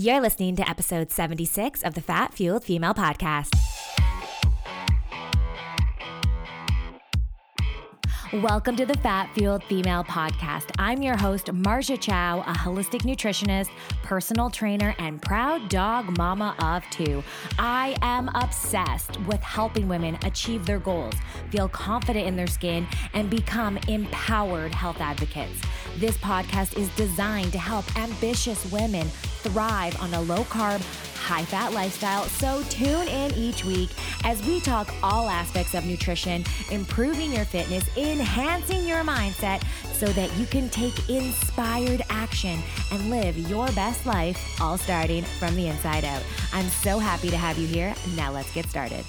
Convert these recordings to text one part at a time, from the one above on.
You're listening to episode 76 of the Fat Fueled Female Podcast. Welcome to the Fat Fueled Female Podcast. I'm your host, Marja Chow, a holistic nutritionist, personal trainer, and proud dog mama of two. I am obsessed with helping women achieve their goals, feel confident in their skin, and become empowered health advocates. This podcast is designed to help ambitious women thrive on a low carb, high fat lifestyle. So tune in each week as we talk all aspects of nutrition, improving your fitness, enhancing your mindset so that you can take inspired action and live your best life, all starting from the inside out. I'm so happy to have you here. Now let's get started.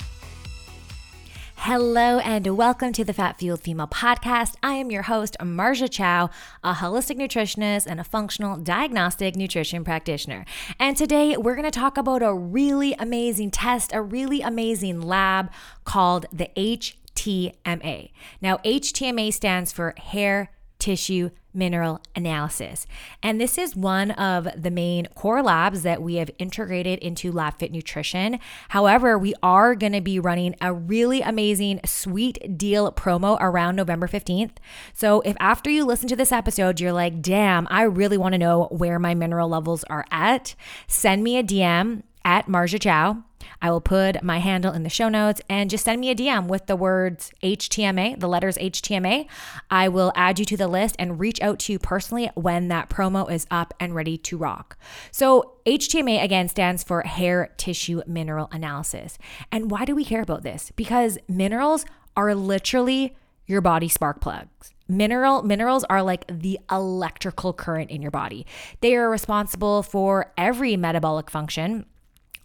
Hello and welcome to the Fat Fueled Female Podcast. I am your host, Marja Chow, a holistic nutritionist and a functional diagnostic nutrition practitioner. And today we're going to talk about a really amazing test, a really amazing lab called the HTMA. Now, HTMA stands for hair tissue mineral analysis. And this is one of the main core labs that we have integrated into LabFit Nutrition. However, we are going to be running a really amazing sweet deal promo around November 15th. So if after you listen to this episode, you're like, damn, I really want to know where my mineral levels are at, send me a DM at Marja Chow I will put my handle in the show notes and just send me a DM with the words HTMA, the letters HTMA. I will add you to the list and reach out to you personally when that promo is up and ready to rock. So, HTMA again stands for hair tissue mineral analysis. And why do we care about this? Because minerals are literally your body spark plugs. Mineral minerals are like the electrical current in your body. They are responsible for every metabolic function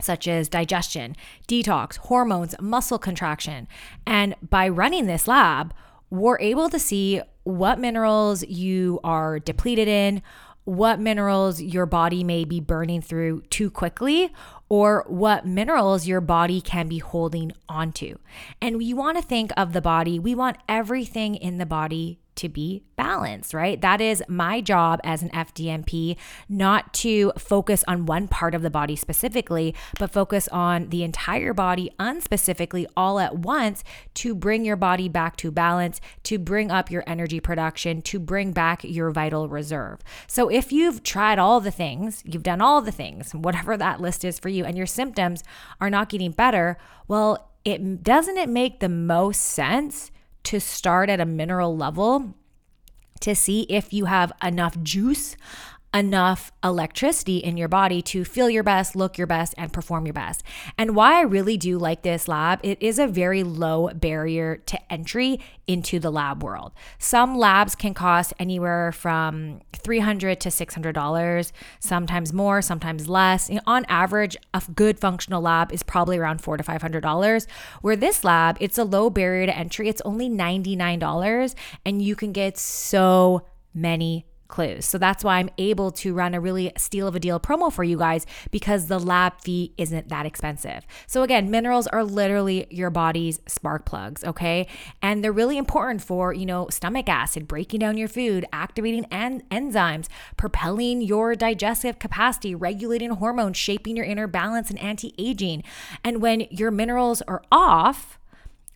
such as digestion, detox, hormones, muscle contraction. And by running this lab, we're able to see what minerals you are depleted in, what minerals your body may be burning through too quickly, or what minerals your body can be holding onto. And we want to think of the body, we want everything in the body to be balanced, right? That is my job as an FDNP, not to focus on one part of the body specifically, but focus on the entire body unspecifically all at once to bring your body back to balance, to bring up your energy production, to bring back your vital reserve. So if you've tried all the things, you've done all the things, whatever that list is for you, and your symptoms are not getting better, well, it doesn't it make the most sense to start at a mineral level to see if you have enough juice, enough electricity in your body to feel your best, look your best, and perform your best. And why I really do like this lab, it is a very low barrier to entry into the lab world. Some labs can cost anywhere from $300 to $600, sometimes more, sometimes less. On average, a good functional lab is probably around $400 to $500. Where this lab, it's a low barrier to entry, it's only $99, and you can get so many clues. So that's why I'm able to run a really steal of a deal promo for you guys because the lab fee isn't that expensive. So again, minerals are literally your body's spark plugs, okay? And they're really important for, you know, stomach acid, breaking down your food, activating en- enzymes, propelling your digestive capacity, regulating hormones, shaping your inner balance and anti-aging. And when your minerals are off,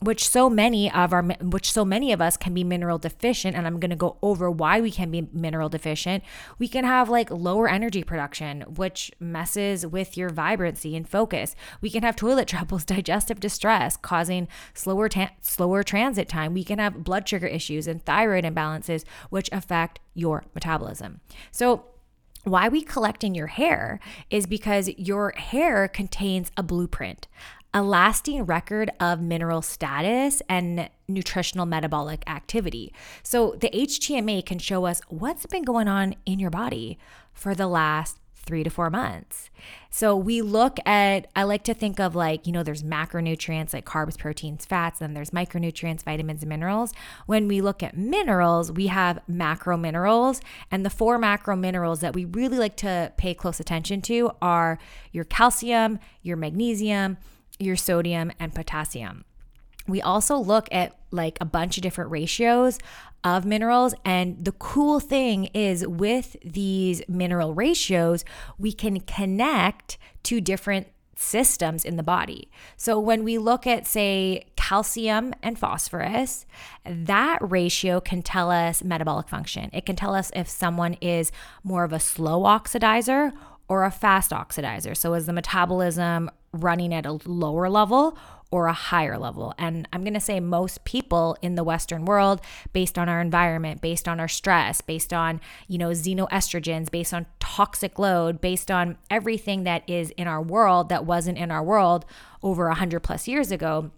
which so many of our which so many of us can be mineral deficient and i'm going to go over why we can be mineral deficient we can have like lower energy production which messes with your vibrancy and focus. We can have toilet troubles digestive distress causing slower ta- slower transit time. We can have blood sugar issues and thyroid imbalances which affect your metabolism. So why we collect in your hair is because your hair contains a blueprint, a lasting record of mineral status and nutritional metabolic activity. So the HTMA can show us what's been going on in your body for the last three to four months. So we look at, I like to think of like, you know, there's macronutrients like carbs, proteins, fats, then there's micronutrients, vitamins, and minerals. When we look at minerals, we have macro minerals. And the four macro minerals that we really like to pay close attention to are your calcium, your magnesium, your sodium, and potassium. we also look at like a bunch of different ratios of minerals. And the cool thing is, with these mineral ratios, we can connect to different systems in the body. So when we look at, say, calcium and phosphorus, that ratio can tell us metabolic function. It can tell us if someone is more of a slow oxidizer or a fast oxidizer. So is the metabolism running at a lower level or a higher level. And I'm going to say most people in the Western world, based on our environment, based on our stress, based on, you know, xenoestrogens, based on toxic load, based on everything that is in our world that wasn't in our world over 100 plus years ago,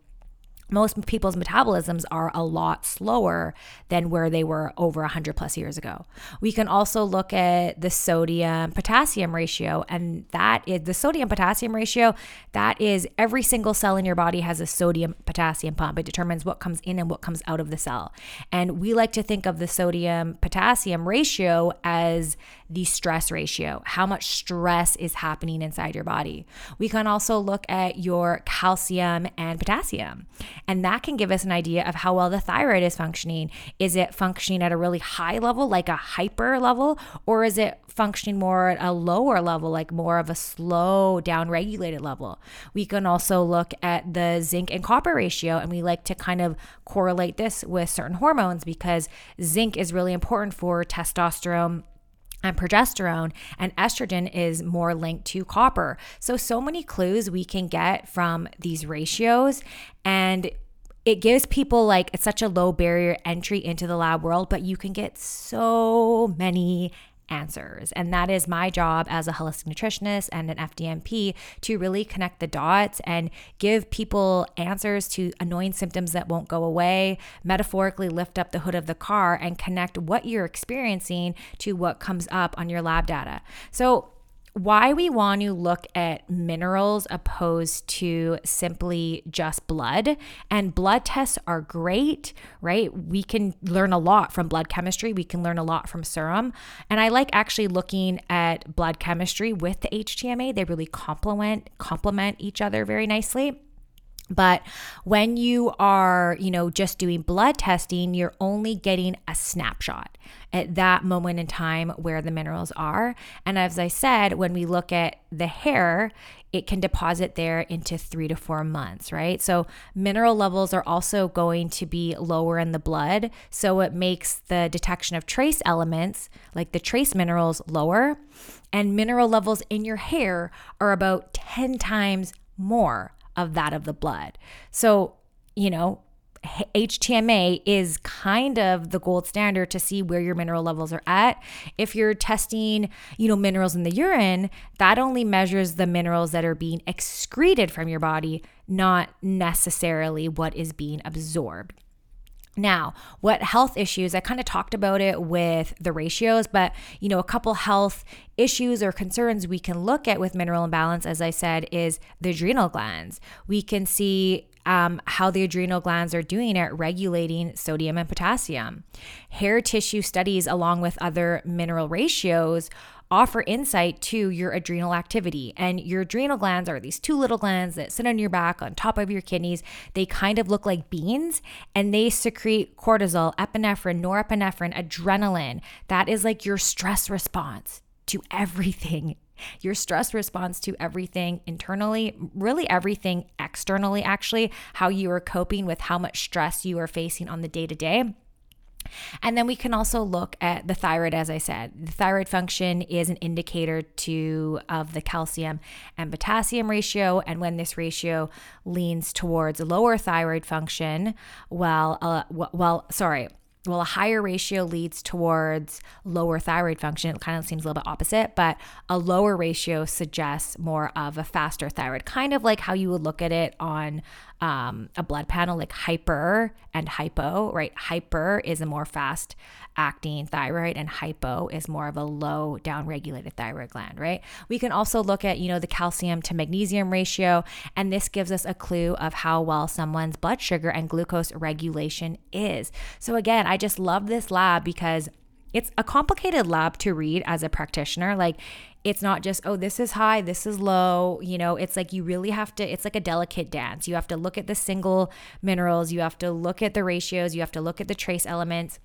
most people's metabolisms are a lot slower than where they were over 100 plus years ago. We can also look at the sodium potassium ratio, and that is the sodium potassium ratio. That is every single cell in your body has a sodium potassium pump. It determines what comes in and what comes out of the cell. And we like to think of the sodium potassium ratio as the stress ratio, how much stress is happening inside your body. We can also look at your calcium and potassium. And that can give us an idea of how well the thyroid is functioning. Is it functioning at a really high level, like a hyper level, or is it functioning more at a lower level, like more of a slow down regulated level? We can also look at the zinc and copper ratio, and we like to kind of correlate this with certain hormones because zinc is really important for testosterone and progesterone and estrogen is more linked to copper. So so many clues we can get from these ratios and it gives people like it's such a low barrier entry into the lab world, but you can get so many answers. And that is my job as a holistic nutritionist and an FDNP to really connect the dots and give people answers to annoying symptoms that won't go away, metaphorically lift up the hood of the car and connect what you're experiencing to what comes up on your lab data. So, why we want to look at minerals opposed to simply just blood. And blood tests are great, right? We can learn a lot from blood chemistry, we can learn a lot from serum. And I like actually looking at blood chemistry with the HTMA. They really complement complement each other very nicely. But when you are, you know, just doing blood testing, you're only getting a snapshot at that moment in time where the minerals are. And as I said, when we look at the hair, it can deposit there into three to four months, right? So, mineral levels are also going to be lower in the blood. So, it makes the detection of trace elements, like the trace minerals, lower. And mineral levels in your hair are about 10 times more of that of the blood. So, you know, HTMA is kind of the gold standard to see where your mineral levels are at. If you're testing, you know, minerals in the urine, that only measures the minerals that are being excreted from your body, not necessarily what is being absorbed. Now, what health issues? I kind of talked about it with the ratios, but you know, a couple health issues or concerns we can look at with mineral imbalance, as I said, is the adrenal glands. We can see um, how the adrenal glands are doing at regulating sodium and potassium. Hair tissue studies, along with other mineral ratios, offer insight to your adrenal activity. And your adrenal glands are these two little glands that sit on your back on top of your kidneys. They kind of look like beans and they secrete cortisol, epinephrine, norepinephrine, adrenaline. That is like your stress response to everything. Your stress response to everything internally, really everything externally, actually, how you are coping with how much stress you are facing on the day to day. And then we can also look at the thyroid, as I said. The thyroid function is an indicator to of the calcium and potassium ratio. And when this ratio leans towards lower thyroid function, well, uh, well, sorry, well, a higher ratio leads towards lower thyroid function. It kind of seems a little bit opposite, but a lower ratio suggests more of a faster thyroid, kind of like how you would look at it on um, a blood panel, like hyper and hypo, right? Hyper is a more fast acting thyroid, and hypo is more of a low down regulated thyroid gland, right? We can also look at, you know, the calcium to magnesium ratio, and this gives us a clue of how well someone's blood sugar and glucose regulation is. So, again, I just love this lab because it's a complicated lab to read as a practitioner. Like, it's not just, oh, this is high, this is low. You know, it's like you really have to, it's like a delicate dance. You have to look at the single minerals, you have to look at the ratios, you have to look at the trace elements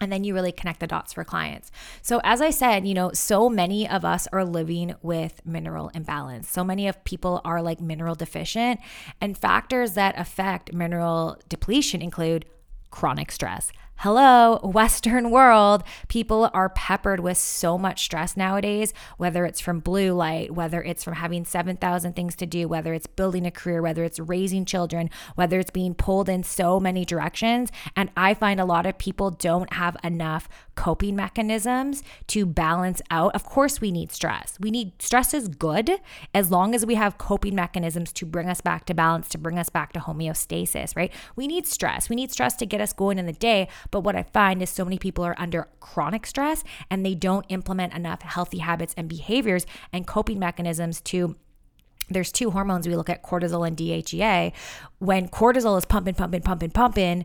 and then you really connect the dots for clients. So as I said, you know, so many of us are living with mineral imbalance. So many of people are like mineral deficient and factors that affect mineral depletion include chronic stress, Hello, Western world. People are peppered with so much stress nowadays, whether it's from blue light, whether it's from having 7,000 things to do, whether it's building a career, whether it's raising children, whether it's being pulled in so many directions. And I find a lot of people don't have enough coping mechanisms to balance out. Of course, we need stress. We need stress is good as long as we have coping mechanisms to bring us back to balance, to bring us back to homeostasis, right? We need stress. We need stress to get us going in the day but what I find is so many people are under chronic stress and they don't implement enough healthy habits and behaviors and coping mechanisms to there's two hormones we look at cortisol and DHEA. When cortisol is pumping, pumping, pumping, pumping,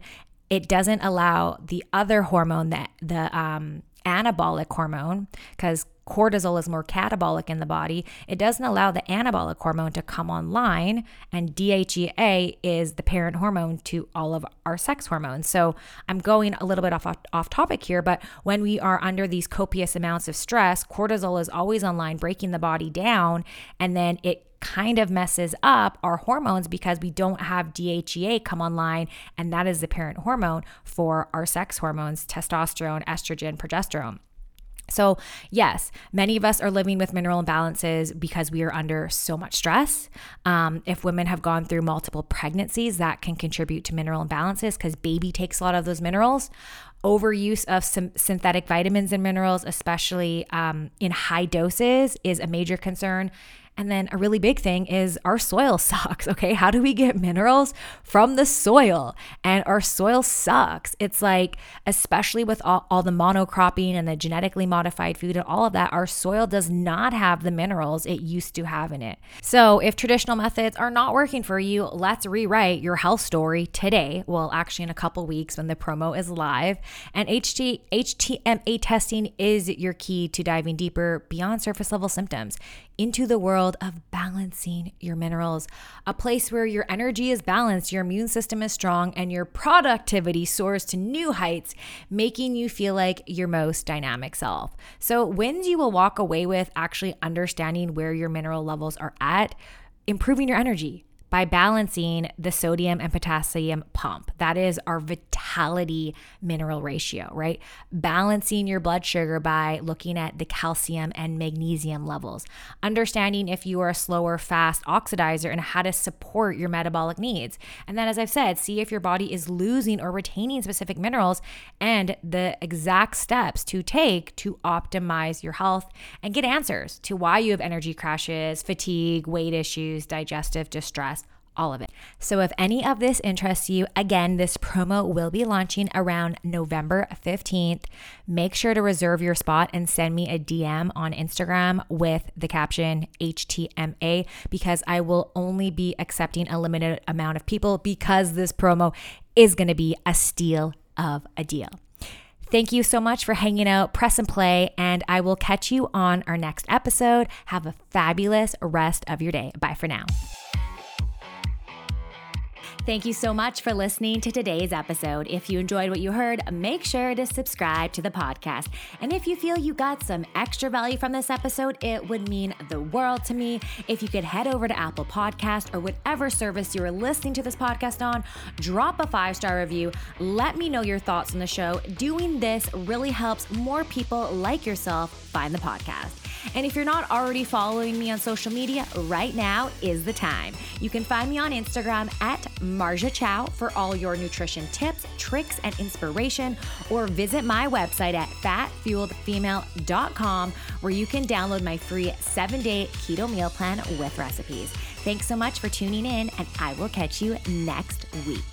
it doesn't allow the other hormone that the um, anabolic hormone, because cortisol is more catabolic in the body, it doesn't allow the anabolic hormone to come online. And DHEA is the parent hormone to all of our sex hormones. So I'm going a little bit off, off topic here, but when we are under these copious amounts of stress, cortisol is always online, breaking the body down. And then it kind of messes up our hormones because we don't have DHEA come online, and that is the parent hormone for our sex hormones testosterone, estrogen, progesterone. So, yes, many of us are living with mineral imbalances because we are under so much stress. Um, if women have gone through multiple pregnancies, that can contribute to mineral imbalances because baby takes a lot of those minerals. Overuse of some synthetic vitamins and minerals, especially um, in high doses, is a major concern. And then a really big thing is our soil sucks. Okay. How do we get minerals from the soil? And our soil sucks. It's like, especially with all, all the monocropping and the genetically modified food and all of that, our soil does not have the minerals it used to have in it. So if traditional methods are not working for you, let's rewrite your health story today. Well, actually, in a couple weeks when the promo is live. And HT, HTMA testing is your key to diving deeper beyond surface level symptoms into the world of balancing your minerals, a place where your energy is balanced, your immune system is strong, and your productivity soars to new heights, making you feel like your most dynamic self. So, wins you will walk away with actually understanding where your mineral levels are at, improving your energy by balancing the sodium and potassium pump. That is our vitality mineral ratio, right? Balancing your blood sugar by looking at the calcium and magnesium levels. Understanding if you are a slower, fast oxidizer and how to support your metabolic needs. And then, as I've said, see if your body is losing or retaining specific minerals and the exact steps to take to optimize your health and get answers to why you have energy crashes, fatigue, weight issues, digestive distress all of it. So, if any of this interests you, again, this promo will be launching around November 15th. Make sure to reserve your spot and send me a DM on Instagram with the caption HTMA because I will only be accepting a limited amount of people because this promo is going to be a steal of a deal. Thank you so much for hanging out, press and play, and I will catch you on our next episode. Have a fabulous rest of your day. Bye for now. Thank you so much for listening to today's episode. If you enjoyed what you heard, make sure to subscribe to the podcast. And if you feel you got some extra value from this episode, it would mean the world to me if you could head over to Apple Podcast or whatever service you're listening to this podcast on, drop a five star review, let me know your thoughts on the show. Doing this really helps more people like yourself find the podcast. And if you're not already following me on social media, right now is the time. You can find me on Instagram at Marja Chow for all your nutrition tips, tricks, and inspiration, or visit my website at fatfueledfemale.com where you can download my free seven day keto meal plan with recipes. Thanks so much for tuning in, and I will catch you next week.